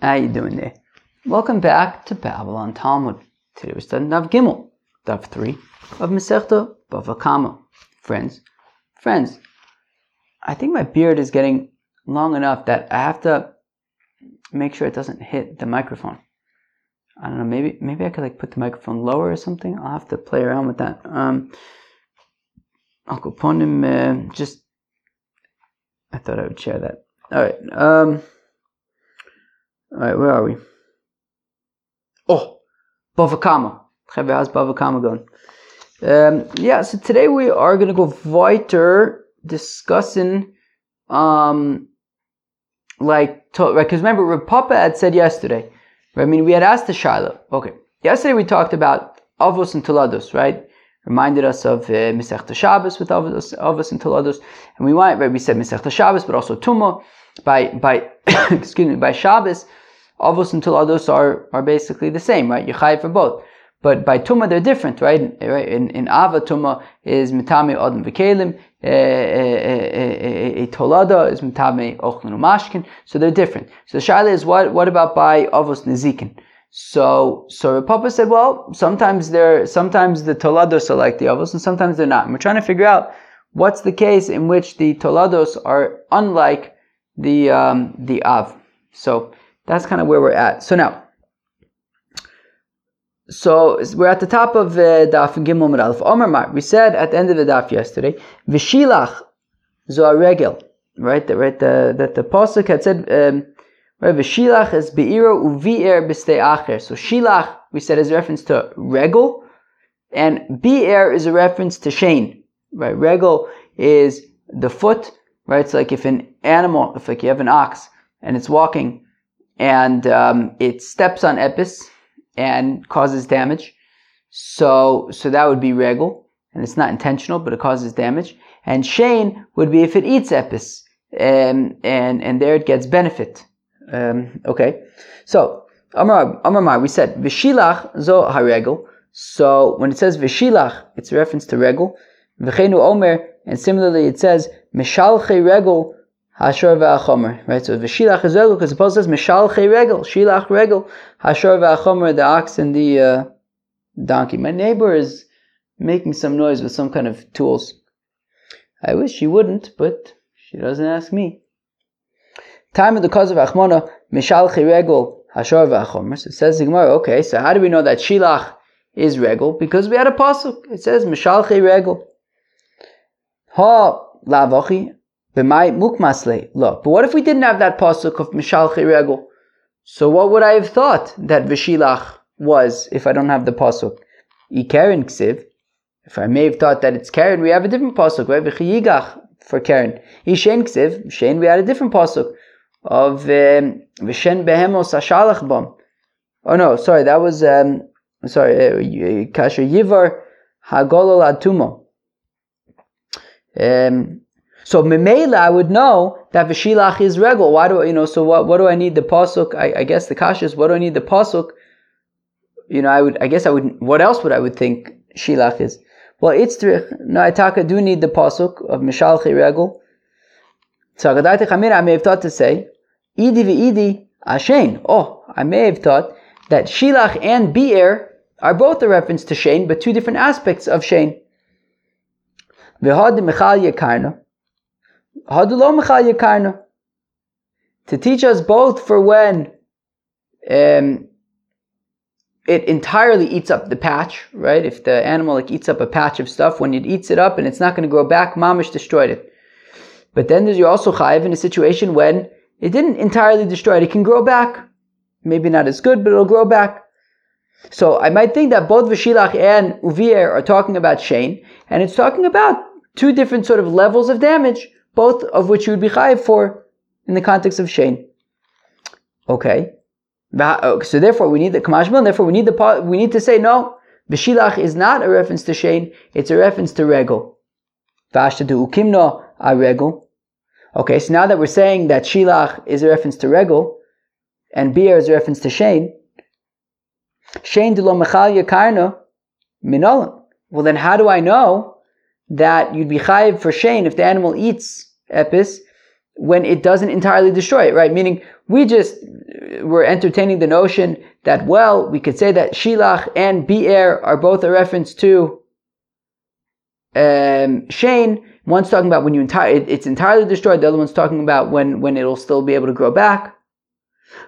How you doing there? Welcome back to Babble On Talmud. Today we're studying Daf Gimel, Daf 3 of Masechta Bava. Friends, friends, I think my beard is getting long enough that I have to make sure it doesn't hit the microphone. I don't know, maybe maybe I could like put the microphone lower or something. I'll have to play around with that. Um, Uncle Ponim, uh, just I thought I would share that. All right. Um, all right, where are we? Oh, Bava Kama. how's Bava Kama? Um, yeah, so today we are going to go weiter discussing, um, like, to, right, because remember, Rav Papa had said yesterday, right, I mean, we had asked the Shaila. Okay, yesterday we talked about Avos and Tolados, right? Reminded us of uh, Masechta Shabbos with Avos, Avos and Tolados, and we went, right, we said Masechta Shabbos, but also Tumah by by excuse me by Shabbos, avos and tolados are are basically the same, right? You're for both. But by Tuma they're different, right? In, in Ava Tuma is Mitame Odin Vikelim, a eh, eh, eh, Tolada is Mitame Ochlin Umashkin, so they're different. So the Shaila is what what about by Avos Nezikin? So so Papa said, well, sometimes they're sometimes the Tolados are like the Avos and sometimes they're not. And we're trying to figure out what's the case in which the Tolados are unlike the um, the Av. So that's kind of where we're at. So now, so we're at the top of uh, Daf Gimel Mid Aleph. Omer Mar. We said at the end of the Daf yesterday, Vishilach Zoaregel. Right, that right the that the pasuk had said. Um, Right, v'shilach is be'iro uvi'er b'stei acher. So shilach, we said, is a reference to regel, and be'er is a reference to shane. Right, regel is the foot, right? It's like if an animal, if like you have an ox and it's walking and um, it steps on epis and causes damage. So, so that would be regel, and it's not intentional, but it causes damage. And shane would be if it eats epis, and and and there it gets benefit. Um, okay, so Amar Amar we said v'shilach zo haregel. So when it says v'shilach, it's a reference to regel. V'chenu omer and similarly, it says, Mishalche regel hashor v'achomer. Right? So v'shilach is regel because the Paul says Mishalche regel, shilach regel, hashor v'achomer, the ox and the uh, donkey. My neighbor is making some noise with some kind of tools. I wish she wouldn't, but she doesn't ask me. Time of the cause of Achmona, Mishalche regel, hashor v'achomer. So it says the Gemara, okay, so how do we know that shilach is regel? Because we had a pasuk. It says Mishalche regel. Ha lavochi b'mai mukmasle. Look, but what if we didn't have that pasuk of mishal regel? So what would I have thought that v'shilach was if I don't have the pasuk? Ikeren ksiv. If I may have thought that it's Karen, we have a different pasuk, right? V'chiyigach for Karen. Ishen ksiv. Shen, we had a different pasuk of um, v'shen behemos ashalach bom. Oh no, sorry, that was um, sorry. Uh, kasher yivar hagolol atumo. Um, so memela, I would know that v'shilach is regel. Why do I, you know? So what? What do I need the pasuk? I, I guess the kashas. What do I need the pasuk? You know, I would. I guess I would. What else would I would think shilach is? Well, it's no. I taka do need the pasuk of mishalchi regel. So I may have thought to say idi v'idi ashen. Oh, I may have thought that shilach and be'er are both a reference to Shane, but two different aspects of Shane. To teach us both for when um, it entirely eats up the patch, right? If the animal like eats up a patch of stuff, when it eats it up and it's not going to grow back, mamish destroyed it. But then there's also chayiv in a situation when it didn't entirely destroy it. It can grow back. Maybe not as good, but it'll grow back. So I might think that both Vashilach and Uvier are talking about Shane, and it's talking about two different sort of levels of damage, both of which you would be chayiv for in the context of Shane. Okay. So therefore we need the Kamashmil, therefore we need the we need to say no, Bishilach is not a reference to Shane, it's a reference to Regel. Vashtadu Ukimno a Regel. Okay, so now that we're saying that Shilach is a reference to Regel, and Beer is a reference to Shane, Shane de lo Mechalya Karno Minolam. Well then how do I know that you'd be chayiv for shane if the animal eats epis, when it doesn't entirely destroy it, right? Meaning we just were entertaining the notion that, well, we could say that Shilach and Be'er are both a reference to um, Shane. One's talking about when you it's entirely destroyed. The other one's talking about when when it'll still be able to grow back.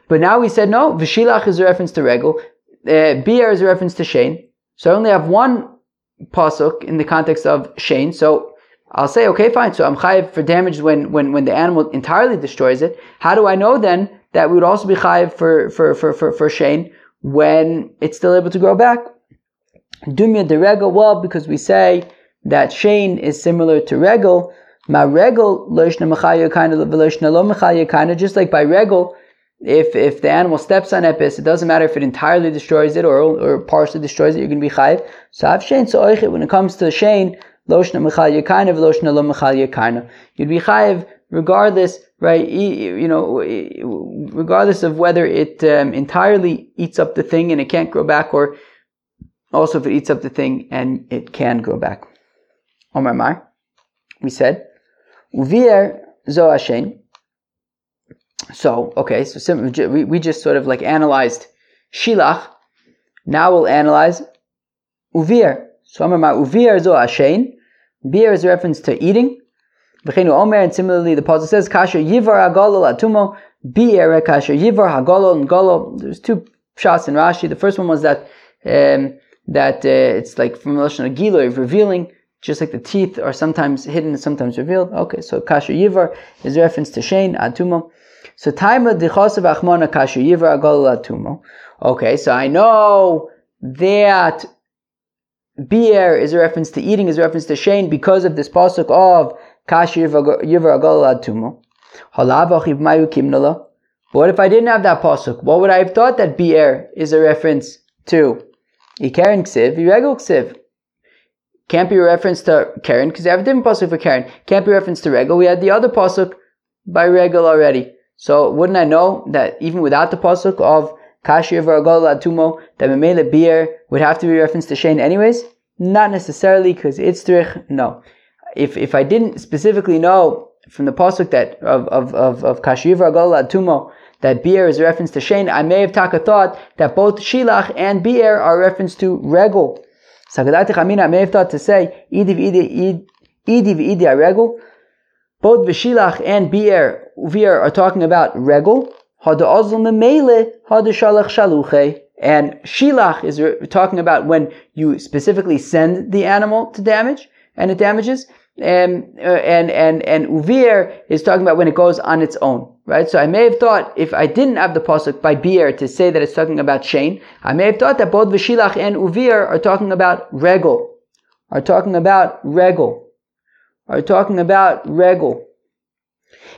But now we said no. Vishilach is a reference to Regel. Uh, Be'er is a reference to Shane. So I only have one pasuk in the context of Shane. So I'll say, okay, fine. So I'm chayiv for damage when, when, when the animal entirely destroys it. How do I know then that we would also be chayiv for, for, for, for, for Shane when it's still able to grow back? Dumya de regel, well, because we say that Shane is similar to regel. Ma mechaya kind of just like by regel, if if the animal steps on epis, it doesn't matter if it entirely destroys it or or partially destroys it. You're going to be chayiv. So I've so when it comes to Shane, loshna mechal yekana v'loshna lo mechal yekana. You'd be chayiv regardless, right? You know, regardless of whether it um, entirely eats up the thing and it can't grow back, or also if it eats up the thing and it can grow back. Omar Mar, we said, uvier zo ashen. So okay, so we, we just sort of like analyzed shilach. Now we'll analyze uvir. So Amar Ma uvir zo ashen. Beer is a reference to eating. V'cheinu omer, and similarly the puzzle says, kasher yivar hagolol atumo, beer kasher yivar hagolol and. There's two shots in Rashi. The first one was that um, that uh, it's like from the Lashon Agilo, revealing, just like the teeth are sometimes hidden and sometimes revealed. Okay, so kasher yivar is a reference to Shane, atumo. So taima dichosav achmona kasher yivar atumo. Okay, so I know that Beer is a reference to eating, is a reference to Shane because of this pasuk of Kashir Yivar Agalad Tumo. But what if I didn't have that pasuk? What would I have thought that Beer is a reference to? Ikaren Ksiv, Iregel Ksiv. Can't be a reference to Karen because I have a different pasuk for Karen. Can't be a reference to Regel. We had the other pasuk by Regel already. So wouldn't I know that even without the pasuk of Kashir Varagol Atumo, that Memele beer would have to be referenced to Shane anyways? Not necessarily, because it's Trich, no. If, if I didn't specifically know from the pasuk that of of of, of Kashir Varagol Atumo that beer is a reference to Shane, I may have taka thought that both Shilach and beer are reference to Regel. Chamina, I may have thought to say Idiv Idi Idiv Idi Regel. Both Vishilach and Beer are talking about Regel, and shilach is talking about when you specifically send the animal to damage and it damages. And, uh, and, and, and uvir is talking about when it goes on its own, right? So I may have thought, if I didn't have the pasuk by beer to say that it's talking about shane, I may have thought that both vishilach and uvir are talking about regel, are talking about regel, are talking about regel.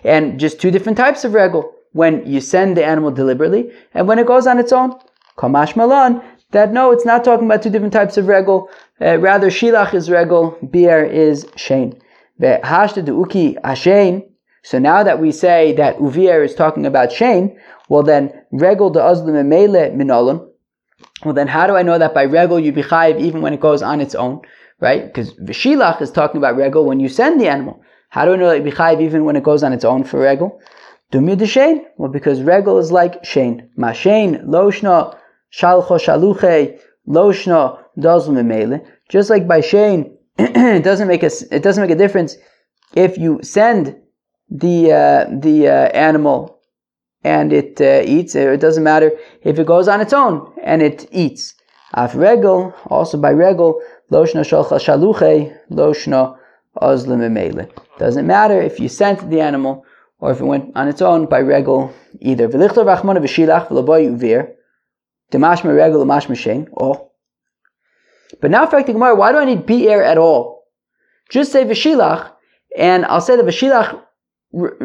And just two different types of regel when you send the animal deliberately and when it goes on its own. Kamash Malan, that no, it's not talking about two different types of regel. Uh, rather, Shilach is regel, Bier is Shane. uki Hashain. So now that we say that Uvier is talking about Shane, well then, regel de Azlim Mele Minolim. Well then, how do I know that by regel you be chayiv even when it goes on its own? Right? Because Shilach is talking about regel when you send the animal. How do I know that you be chayiv even when it goes on its own for regel? Dumi de Shane? Well, because regel is like Shane. Ma Shane, Loshna, Shalcho Shaluche, Loshna, Dozum Mele. Just like by Shane, it doesn't make a, it doesn't make a difference if you send the, uh, the uh, animal and it uh, eats, it doesn't matter if it goes on its own and it eats. Af regel, also by regel, Loshna Shalcha Shaluche, Loshna Mele. Doesn't matter if you sent the animal or if it went on its own by regel either. V'lichter v'achmona v'shilach v'laboy uvir, demashma regel demashma shein, oh. But now fact the Gemara, why do I need be'er at all? Just say v'shilach, and I'll say that v'shilach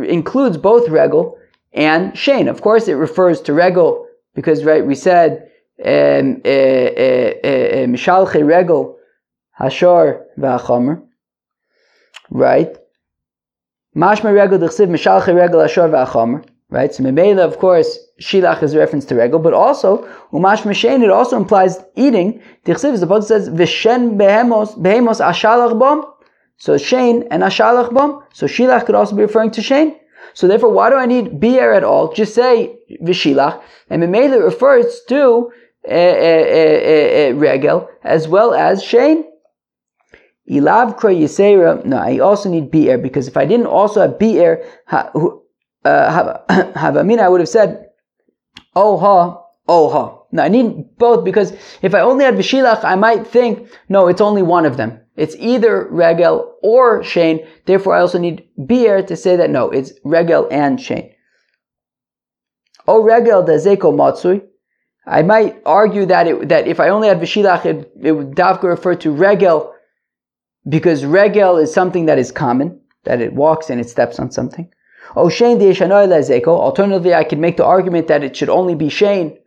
includes both regel and shein. Of course, it refers to regel because right we said um, eh, eh, eh, mishalche regel hashor v'achomer, right? Mashma regel d'chsiv mishalche regel ashor v'achomer. Right? So Memela, of course, Shilach is a reference to regel, but also, Umash Meshen, it also implies eating. D'chsiv is the book says, Vishen behemos, behemos ashalach bom. So Shane and ashalach bom. So Shilach could also be referring to Shane. So therefore, why do I need bi'er at all? Just say v'shilach, and Memele refers to uh, uh, uh, regel as well as shein. Ilav kra yisera. No, I also need bi'er because if I didn't also have bi'er, uh, havamina, I would have said, oh ha, oh ha. No, I need both because if I only had v'shilach, I might think, no, it's only one of them. It's either regel or shein. Therefore, I also need bi'er to say that no, it's regel and shein. O regel de zeko matsui. I might argue that it, that if I only had v'shilach, it, it would davka refer to regel because regel is something that is common, that it walks and it steps on something. O shein de. Alternatively, I could make the argument that it should only be shein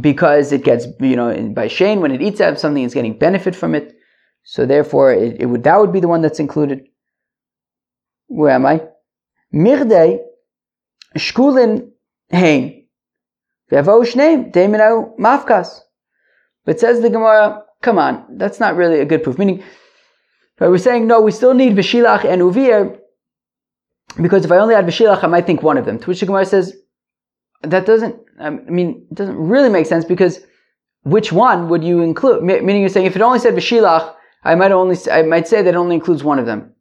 because it gets, you know, by shein, when it eats out something, it's getting benefit from it. So therefore, it, it, would that would be the one that's included. Where am I? Mirdei shkulin ve'avo name deminau mafkas. But says the Gemara, come on, that's not really a good proof. Meaning, we're saying no, we still need v'shilach and uvir because if I only had v'shilach, I might think one of them. To which the Gemara says that doesn't. I mean, it doesn't really make sense because which one would you include? Meaning, you're saying if it only said v'shilach, I might only I might say that it only includes one of them.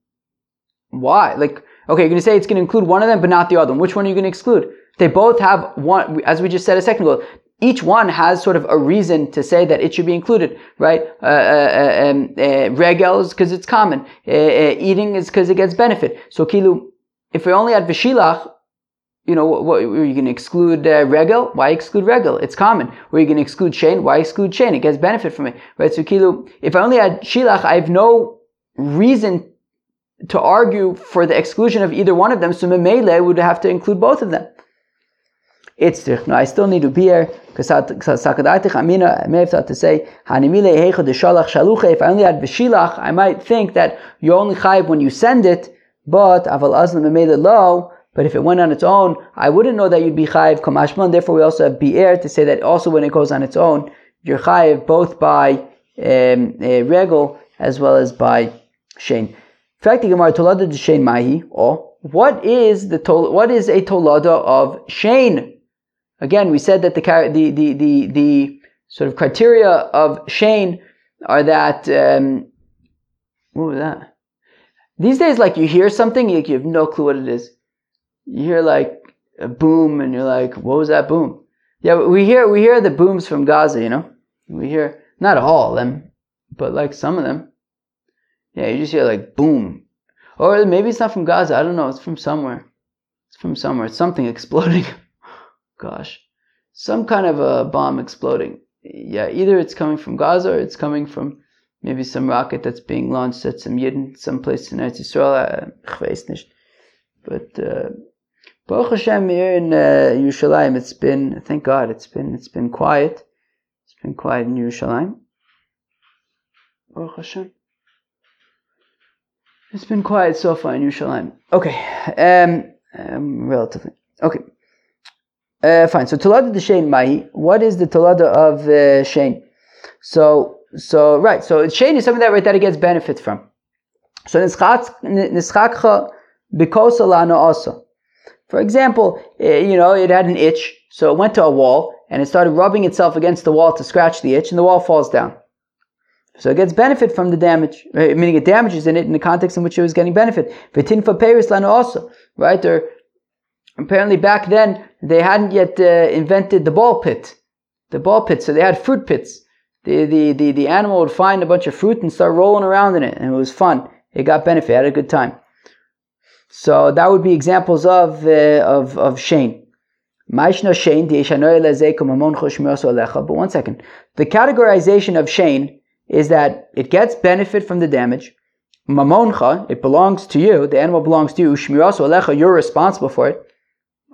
Why? Like, okay, you're going to say it's going to include one of them, but not the other one. Which one are you going to exclude? They both have one, as we just said a second ago. Each one has sort of a reason to say that it should be included, right? Uh, uh, uh um, uh regel is because it's common. Uh, uh, eating is because it gets benefit. So kilu, if we only had vishilach, you know, what, what you to exclude regel? Why exclude regel? It's common. Were you to exclude shein? Why exclude shein? It gets benefit from it, right? So kilu, if I only had shilach, I have no reason to argue for the exclusion of either one of them. So memele would have to include both of them. It's no, I still need to be because. I may have thought to say. If I only had v'shilach, I might think that you only chayiv when you send it, but aval azlam memele lo. But if it went on its own, I wouldn't know that you'd be chayiv kamashman. Therefore, we also have bi'er to say that also when it goes on its own, you're chayiv both by um, uh, regel as well as by shein. In fact, the Gemara tolada de shein mahi. Or what is the tol- what is a tolada of shein? Again, we said that the the the the, the sort of criteria of shein are that um, what was that? These days, like you hear something, you have no clue what it is you hear like a boom and you're like, what was that boom? Yeah, we hear we hear the booms from Gaza, you know. We hear not all of them, but like some of them. Yeah, you just hear like boom, or maybe it's not from Gaza. I don't know. It's from somewhere. It's from somewhere. It's something exploding. Gosh, some kind of a bomb exploding. Yeah, either it's coming from Gaza or it's coming from maybe some rocket that's being launched at some Yidden, someplace in Eretz Yisrael. But uh, Baruch Hashem here in uh, Yerushalayim, it's been, thank God, it's been, it's been quiet. It's been quiet in Yerushalayim. Baruch Hashem. It's been quiet so far in Yerushalayim. Okay, um, um relatively. Okay. Uh, fine. So Tolada de Shein Mahi. What is the Tolada of uh? So, so right. So Shein is something that right that it gets benefit from. So Nischakcha Bikosalana also. For example, eh, you know, it had an itch, so it went to a wall and it started rubbing itself against the wall to scratch the itch, and the wall falls down. So it gets benefit from the damage, right? meaning it damages in it in the context in which it was getting benefit. Vitinfa Paris lana also, right? Or apparently back then they hadn't yet uh, invented the ball pit, the ball pit. So they had fruit pits. The, the, the, the animal would find a bunch of fruit and start rolling around in it, and it was fun. It got benefit, had a good time. So that would be examples of uh, of of shein. But one second, the categorization of shein is that it gets benefit from the damage. Mamoncha, it belongs to you. The animal belongs to you. Shmiraso alecha, you're responsible for it.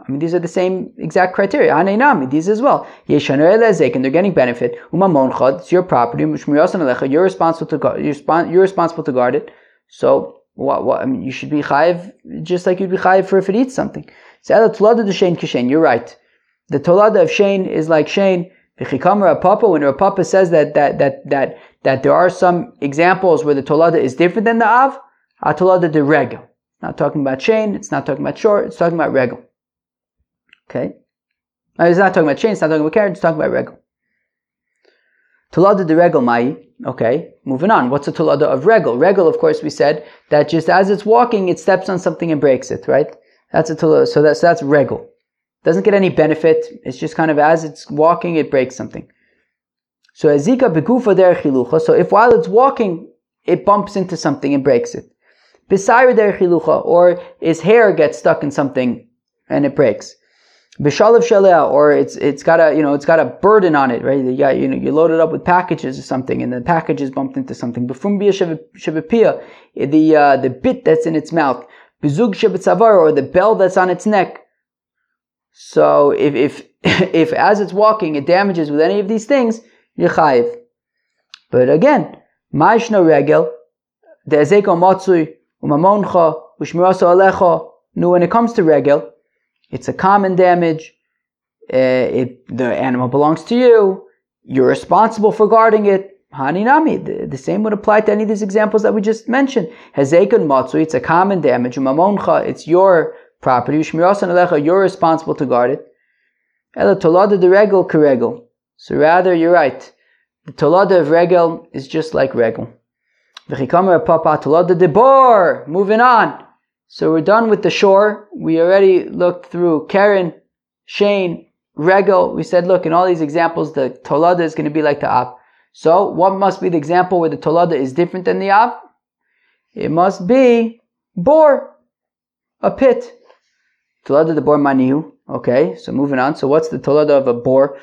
I mean, these are the same exact criteria. Aneinami, these as well. and they're getting benefit. Umamoncha, it's your property. you're responsible to guard. You're responsible to guard it. So what, what, I mean, you should be chayiv just like you'd be chayiv for if it eats something. So, tolada de shein kishen. You're right. The tolada of shein is like shein. V'chikamer Papa, when Papa says that, that, that, that, that there are some examples where the tolada is different than the av, a tolada de regel. Not talking about chain. It's not talking about short. It's talking about regel. Okay. It's not talking about chain. It's not talking about carriage. It's talking about regel. Tulada de regel mai. Okay, moving on. What's a tulada of regel? Regel, of course, we said that just as it's walking, it steps on something and breaks it, right? That's a tulada. So that's that's regal. Doesn't get any benefit. It's just kind of as it's walking, it breaks something. So azika begufa der chilucha. So if while it's walking, it bumps into something and breaks it. Besayr der chilucha, or his hair gets stuck in something and it breaks. Bishalav shalea, or it's it's got a you know it's got a burden on it, right? You got you know you load it up with packages or something, and the packages bumped into something. Befrumbia shavapia, the uh, the bit that's in its mouth. Bizug shabatzavar, or the bell that's on its neck. So if if if as it's walking it damages with any of these things, you're chayiv. But again, ma'ishno regel, the ezeko matzui alecha. No, when it comes to regel it's a common damage. Uh, it, the animal belongs to you. You're responsible for guarding it. Haninami. The, the same would apply to any of these examples that we just mentioned. Hezekun matzu. It's a common damage. Mamoncha. It's your property. Shmirasan alecha. You're responsible to guard it. Ela tolada de regel keregel. So rather, you're right. The tolada of regel is just like regel. V'chikamer papa tolada de bor. Moving on. So we're done with the shore. We already looked through Karen, Shane, Regel. We said, look, in all these examples, the Tolada is going to be like the Av. So what must be the example where the Tolada is different than the Av? It must be Bor, a pit. Tolada the Bor Maniu. Okay, so moving on. So what's the Tolada of a Bor?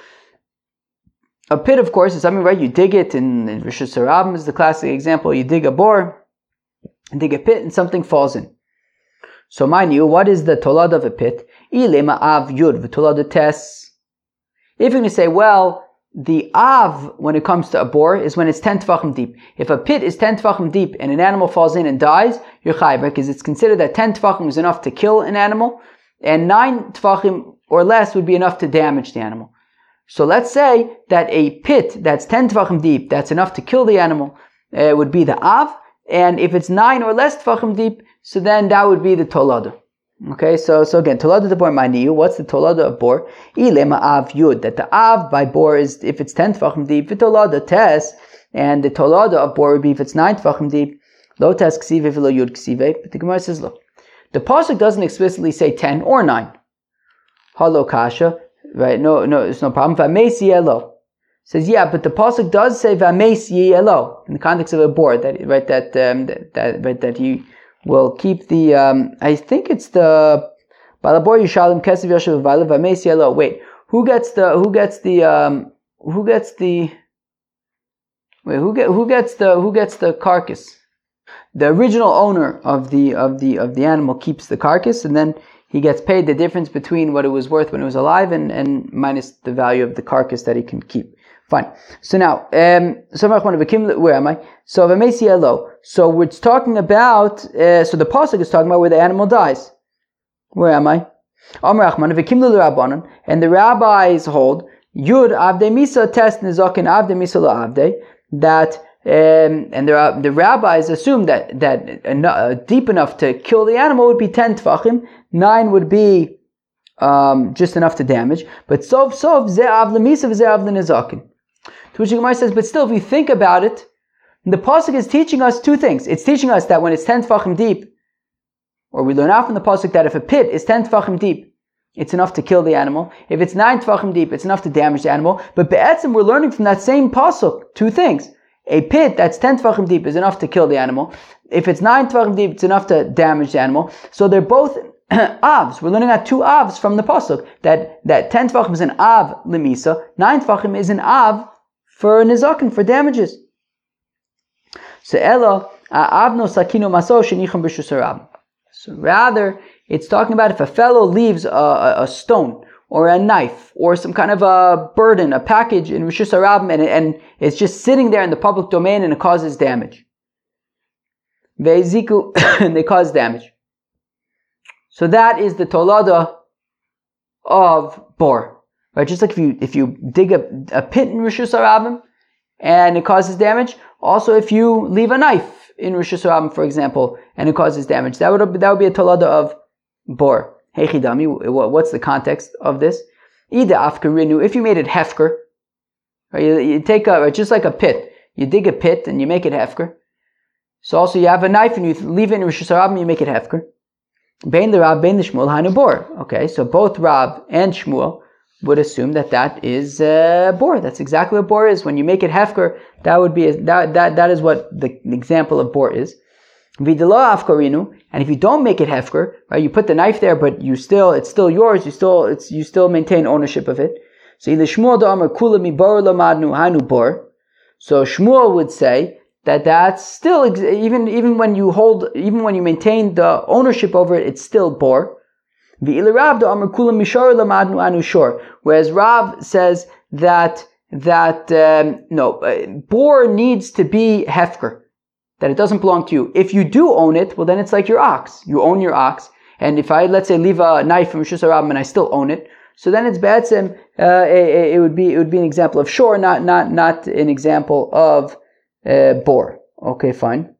A pit, of course, is something, right? You dig it, in Rosh is the classic example. You dig a bore, and dig a pit, and something falls in. So mind you, what is the tolad of a pit? Ilema av yud v'tolad tes. If you're going to say, well, the av, when it comes to a bore, is when it's 10 tefachim deep. If a pit is 10 tefachim deep and an animal falls in and dies, you're chayiv, because it's considered that 10 tefachim is enough to kill an animal, and 9 tefachim or less would be enough to damage the animal. So let's say that a pit that's 10 tefachim deep, that's enough to kill the animal, uh, would be the av, and if it's 9 or less tefachim deep, so then that would be the tolada. Okay, so so again, tolada de bor maniu. What's the tolada of bor? Ilema av yud. That the av by bor is if it's ten tefachim deep. Tolada tes, and the tolada of bor would be if it's nine tefachim deep. Lo tes ksive v'lo yud ksive. But the Gemara says, look, the pasuk doesn't explicitly say ten or nine. Halo kasha, right? No, no, it's no problem. V'amesi elo says, yeah, but the pasuk does say v'ames elo in the context of a bor that right that um, that, that right that you will keep the, um, I think it's the, Balabor Yishalim Kesev Yoshev Valev Ames Yellow. Wait, who gets the, who gets the, um, who gets the, wait, who get, who gets the, who gets the carcass? The original owner of the, of the, of the animal keeps the carcass and then he gets paid the difference between what it was worth when it was alive and, and minus the value of the carcass that he can keep. Fine. So now, um, where am I? So Elo. So it's talking about. Uh, so the pasuk is talking about where the animal dies. Where am I? And the rabbis hold Yud Avde Misa test Nizakin Avde Misa Avde that um, and the, the rabbis assume that that uh, deep enough to kill the animal would be ten tefachim, nine would be um, just enough to damage. But sov sov ze avle misa ze avle nizakin. To which the Gemara says, but still, if you think about it, the pasuk is teaching us two things. It's teaching us that when it's ten tefachim deep, or we learn out from the pasuk that if a pit is ten tefachim deep, it's enough to kill the animal. If it's nine tefachim deep, it's enough to damage the animal. But be'etzim, we're learning from that same pasuk two things. A pit that's ten tefachim deep is enough to kill the animal. If it's nine tefachim deep, it's enough to damage the animal. So they're both avs. We're learning out two avs from the pasuk that that ten tefachim is an av lemisa, nine tefachim is an av for nizakin, for damages. So avno sakino maso b'shusarab. So rather, it's talking about if a fellow leaves a, a, a, stone or a knife or some kind of a burden, a package in Harabim and, and it's just sitting there in the public domain and it causes damage. Ve'ziku, and they cause damage. So that is the tolada of bor. Right? Just like if you if you dig a, a pit in Rishus and it causes damage. Also, if you leave a knife in Hashanah, for example, and it causes damage, that would that would be a talada of bor. Hey chidami, what's the context of this? Ida afkarinu. If you made it hefker, you, you take a just like a pit, you dig a pit and you make it hefker. So also you have a knife and you leave it in Rosh Hashanah, you make it hefker. Bein the Rab, bein the Shmuel, hainu bor. Okay, so both Rab and Shmuel would assume that that is uh, bor. That's exactly what bor is. When you make it hefker, that would be a, that that that is what the example of bor is. Vidala afkarinu, and if you don't make it hefker, right, you put the knife there, but you still it's still yours. You still it's you still maintain ownership of it. So Shmuel hanu. So Shmuel would say that that's still even even when you hold even when you maintain the ownership over it, it's still bor. Whereas Rav says that that um, no uh, bor needs to be hefker, that it doesn't belong to you. If you do own it, well then it's like your ox. You own your ox, and if I let's say leave a knife from Rishus and I still own it, so then it's batsim. Uh, it, it, would be it would be an example of shore, not not not an example of uh, bor. Okay, fine.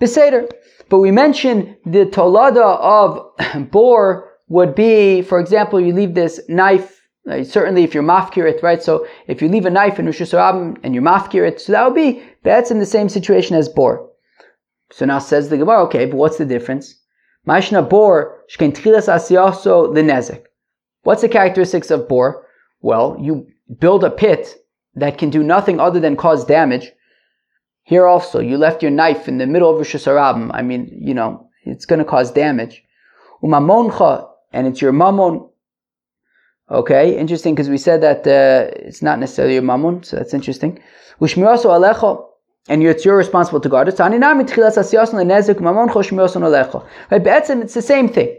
Beseder. But we mentioned the tolada of bor would be, for example, you leave this knife, certainly if you're mafkirit, right? So if you leave a knife in Rosh and you're mafkirit, so that would be, that's in the same situation as bor. So now says the Gemara, okay, but what's the difference? Maishna bor, shken tchilas asiyaso lenezek. What's the characteristics of bor? Well, you build a pit that can do nothing other than cause damage. Here also, you left your knife in the middle of Rosh Hashanah. I mean, you know, it's going to cause damage. Umamoncha, and it's your mammon. Okay, interesting because we said that uh, it's not necessarily your mammon, so that's interesting. Ushmiraso alecha, and it's your responsible to guard it. Right, be'etzim, it's the same thing,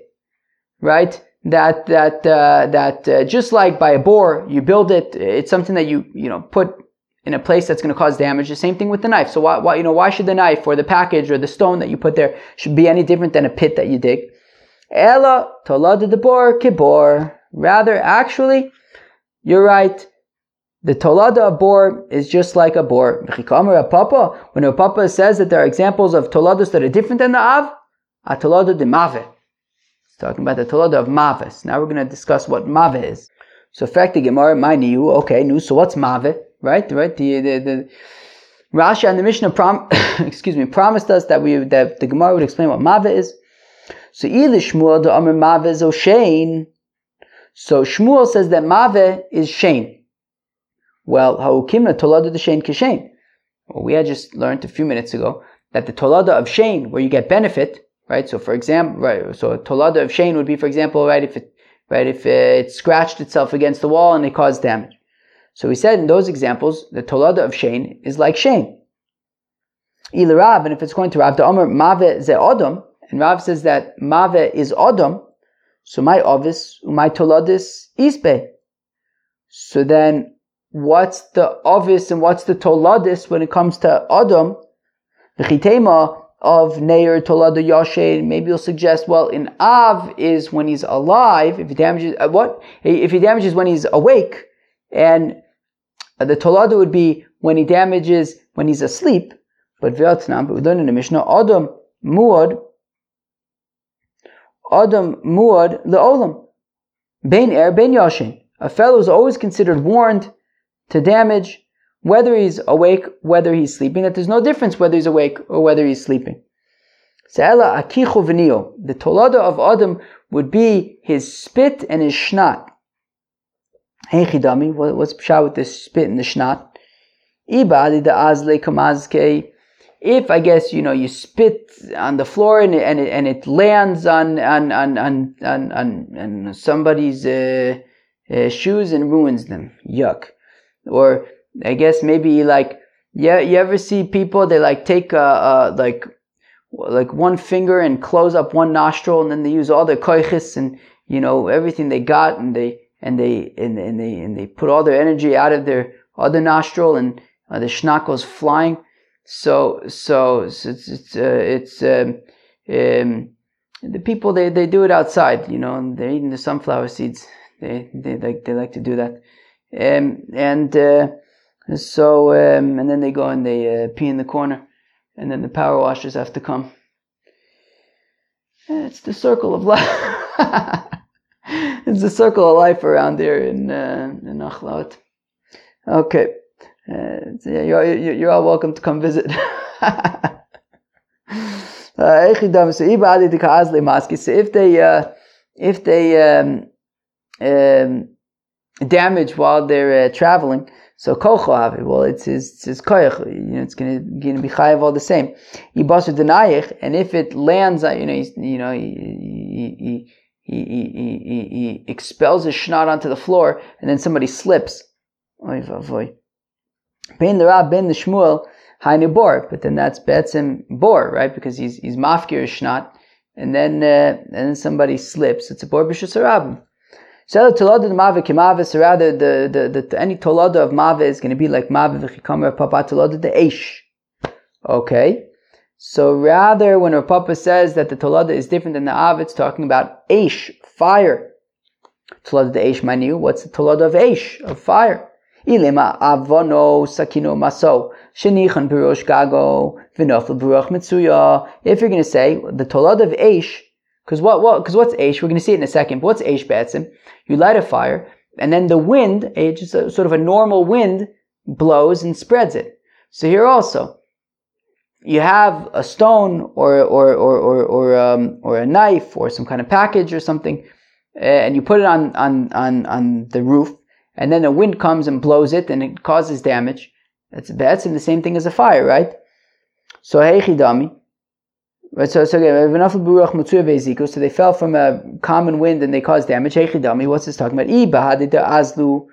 right? That that uh, that uh, just like by a bor, you build it. It's something that you you know put in a place that's going to cause damage. The same thing with the knife. So why, why, you know, why should the knife or the package or the stone that you put there should be any different than a pit that you dig? Ella de bor kibor. Rather, actually, you're right. The tolada bor is just like a bor. When a papa says that there are examples of toladas that are different than the av, a tolada de mave. It's talking about the tolada of maves. Now we're going to discuss what mave is. So, fact the Gemara, my new, okay, new. So what's mave? Right? Right? The the, the Rashi and the Mishnah prom, excuse me, promised us that we that the Gemara would explain what Mava is. So either Shmuel the Amr Mava is Oshain. So Shmuel says that Mave is Shane. Well, Ha'ukimna Tolada the Shane Kishain. Well, we had just learned a few minutes ago that the Tolada of Shane, where you get benefit, right? So for example, right, so Tolada of Shane would be, for example, right, if it, right, if it scratched itself against the wall and it caused damage. So we said in those examples, the tolada of Shane is like Shane. Il Rav, and if it's going to Rav, the Omer Mave ze Odom, and Rav says that Mave is Odom, so my Ovis, my Toladis Isbe. So then, what's the Ovis and what's the Toladis when it comes to Odom? The Chitema of Neir Tolada Yashin, maybe you'll suggest, well, in Av is when he's alive, if he damages, uh, what? If he damages when he's awake, and uh, the tolada would be when he damages when he's asleep. But Vietnam, but we learn in the Mishnah, Adam muad, Adam muad leolam, bein er bein yashin. A fellow is always considered warned to damage whether he's awake, whether he's sleeping. That there's no difference whether he's awake or whether he's sleeping. Se'ela akichu v'nio. The tolada of Adam would be his spit and his shnat. Hey chidami, what's pshat with this spit in the? Ibadi the azle kamazke. If I guess you know you spit on the floor and it, and it, and it lands on on on on on, on, on somebody's uh, uh, shoes and ruins them, yuck. Or I guess maybe like yeah, you ever see people they like take uh, uh like like one finger and close up one nostril and then they use all their koiches and you know everything they got and they and they and, and they and they put all their energy out of their other nostril, and uh, the schnack goes flying. So so, it's it's uh, it's um, um, the people they, they do it outside. You know, they're eating the sunflower seeds. They they like they like to do that, um, and uh, So, um, and then they go and they uh, pee in the corner, and then the power washers have to come. It's the circle of life. it's the circle of life around here in uh, in Achlaut. Okay, uh, yeah, you're, you're all welcome to come visit. Uh, so if they uh, if they um, um, damage while they're uh, traveling, so kocho well, it's his it's his koyach. You know, it's gonna gonna be chayav all the same. Ibasu denayich, and if it lands, you know, you know, he he, he, he, he, he he expels his shnat onto the floor, and then somebody slips. Oy the Rab, ben the Shmuel, Hainu bor, but then that's betzim bor, right? Because he's he's mafkir shnat, and then uh, and then somebody slips. It's a bor b'shusarabim. So tolada the mave kemave. So rather, the, the, the, any tolada of mave is going to be like mave v'chikamer papa tolada the eish. Okay. So rather, when our papa says that the tolada is different than the av, it's talking about eish, fire. Tolada the eish manu. What's the tolada of eish, of fire? Ilema avono sakino maso shenichan berosh gago v'nofel beruach mitzuya. If you're going to say the tolad of Aish, because what what because what's Aish? We're going to see it in a second. But what's Aish betzim? You light a fire, and then the wind, just sort of a normal wind, blows and spreads it. So here also, you have a stone or or or or or, um, or a knife or some kind of package or something, and you put it on on on on the roof and then a wind comes and blows it and it causes damage. That's that's the same thing as a fire, right? So hey heichidami. Right, so, so, so they fell from a common wind and they caused damage. Hey Heichidami, what's this talking about? azlu.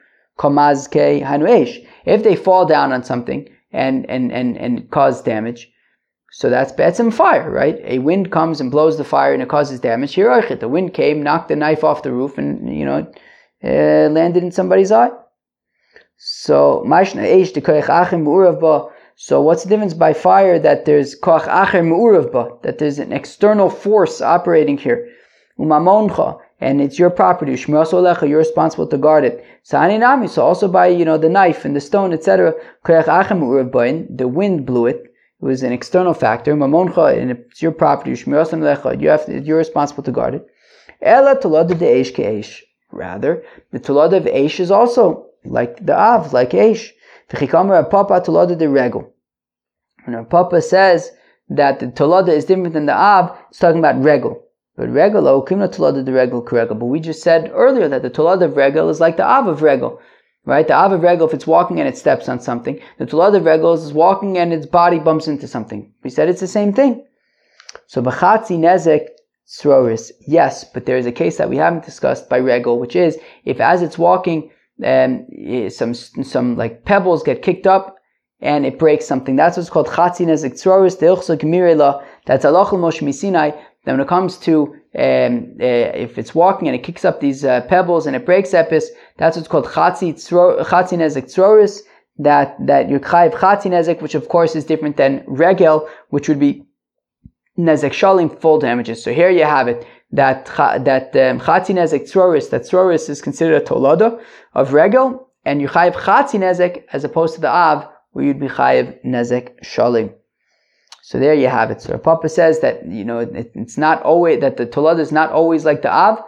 If they fall down on something and and and and cause damage, so that's betzim fire, right? A wind comes and blows the fire and it causes damage. Here, the wind came, knocked the knife off the roof, and you know uh, landed in somebody's eye. So, so what's the difference by fire that there's that there's an external force operating here, umamoncha, and it's your property. You're responsible to guard it. So also by you know the knife and the stone, etc. The wind blew it. It was an external factor. Mamoncha, and it's your property. You have you're responsible to guard it. Ela Rather, the tulad of Eish is also like the Av, like Eish. V'chikamer Papa tulad de Regel. When Papa says that the tulada is different than the Av, it's talking about Regel. But Regel, oh, kimna tulada de Regel Regel. But we just said earlier that the tulad of Regel is like the Av of Regel. Right? The Av of Regel, if it's walking and it steps on something, the tulad of Regel is walking and its body bumps into something. We said it's the same thing. So Bachatzi Nezek Sroris, yes, but there is a case that we haven't discussed by Regel, which is if as it's walking, um, some some like pebbles get kicked up and it breaks something. That's what's called chatzines ektsroris deilchsa That's alachal moshe misinai. Then when it comes to um, uh, if it's walking and it kicks up these uh, pebbles and it breaks epis, that's what's called chatzines ektsroris. That that you chayiv chatzinezek, which of course is different than regel, which would be nezek shalim full damages. So here you have it that that um, chatzi nezek tzroris that tzroris is considered a tolada of regel, and you chayiv chatzi nezek as opposed to the av where you'd be chayiv nezek shalim. So there you have it. So Papa says that you know it, it's not always that the tolada is not always like the av.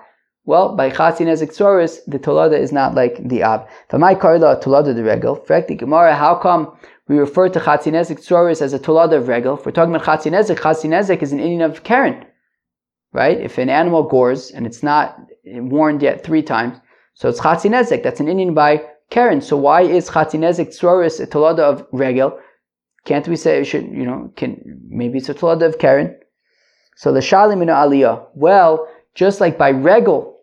Well, by chatzi nezek tzroris, the tolada is not like the av. my karla tolada the regel. Frekti Gemara, how come we refer to Chatzinezek Tzoris as a Tulad of Regel. If we're talking about Chatzinezek, Chatzinezek is an Indian of Karen. Right? If an animal gores and it's not warned yet three times, so it's Chatzinezek. That's an Indian by Karen. So why is Chatzinezek Tzoris a Tulad of Regel? Can't we say should, you know, can, maybe it's a Tulad of Karen? So the Shalim Aliyah. Well, just like by Regel,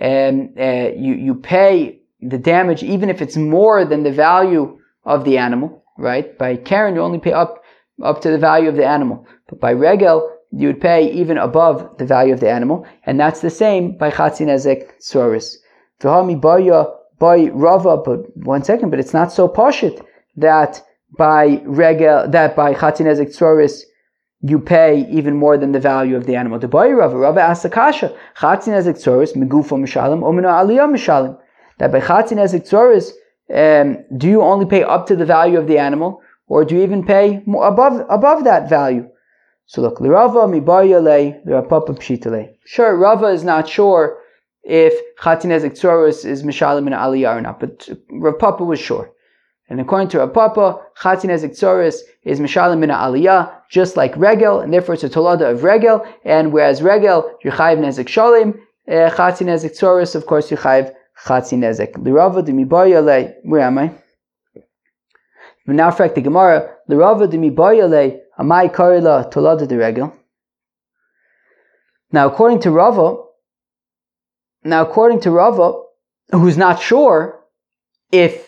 um, uh, you, you pay the damage even if it's more than the value of the animal right? By Karen, you only pay up up to the value of the animal, but by Regel, you would pay even above the value of the animal, and that's the same by Chatzin Ezek Tzoris. V'hami Baya by Rava, but one second, but it's not so poshit that by Regel, that by Chatzin Ezek Tzoris, you pay even more than the value of the animal. The boy Rava, Rava asks Akasha, Chatzin Ezek Tzoris, Megufo Mishalim, Omina Aliyah Mishalim. That by Chatzin Ezek Tzoris, um, do you only pay up to the value of the animal, or do you even pay above above that value? So look, Rava mibayale, Rav Papa pshitale. Sure, Rava is not sure if Chatinezek Tzoros is Mishalim and Aliyah or not, but Rav Papa was sure. And according to Rav Papa, Chatinezek Tzoros is Mishalim min Aliyah, just like Regel, and therefore it's a Tolada of Regel, and whereas Regel, Yechayiv Nezek Shalim, uh, Chatinezek Tzoros, of course, Yechayiv Chatinezek. Lirava de Mibayale, where am I? Now, for the Gemara, Lirava de Mibayale, Amai Karila Tolada de Regel. Now, according to Rava, now according to Rava, who's not sure if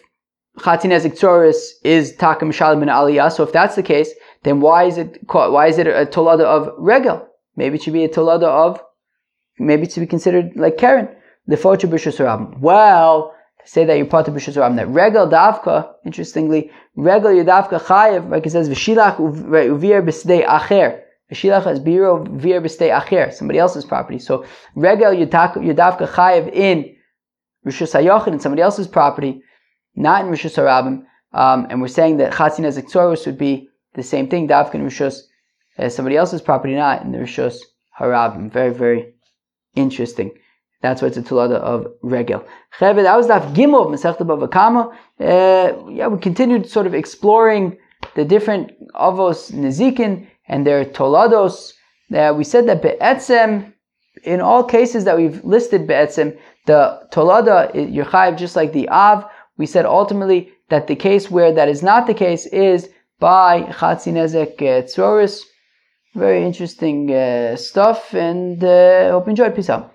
Chatin Tzoris is Takam Shalim bin Aliyah, so if that's the case, then why is it called, why is it a Tolada of Regel? Maybe it should be a Tolada of, maybe it should be considered like Keren. The Focha Bishus Well, say that you're part of Bishus That Regel Davka, interestingly, Regel Yudavka Chayev, like it says, V'shilach uvir b'sdei acher. V'shilach is biro uvir b'sdei acher, somebody else's property. So Regel Yudavka Chayev in Rishus HaYochin, in somebody else's property, not in Rishus HaRabim. Um, and we're saying that Chatzin as would be the same thing, Davka in Rishus, as somebody else's property, not in the Rishus HaRabim. Very, very interesting. That's why it's a tolada of regel. Cheved, that was daf gimel mesechta bava kama. Uh, yeah, we continued sort of exploring the different avos nezikin and their tolados. Uh, we said that be'etzem, in all cases that we've listed be'etzem, the tolada, you're just like the av. We said ultimately that the case where that is not the case is by chatzinezek uh, tzoris. Very interesting uh, stuff, and uh, hope you enjoyed. Peace out.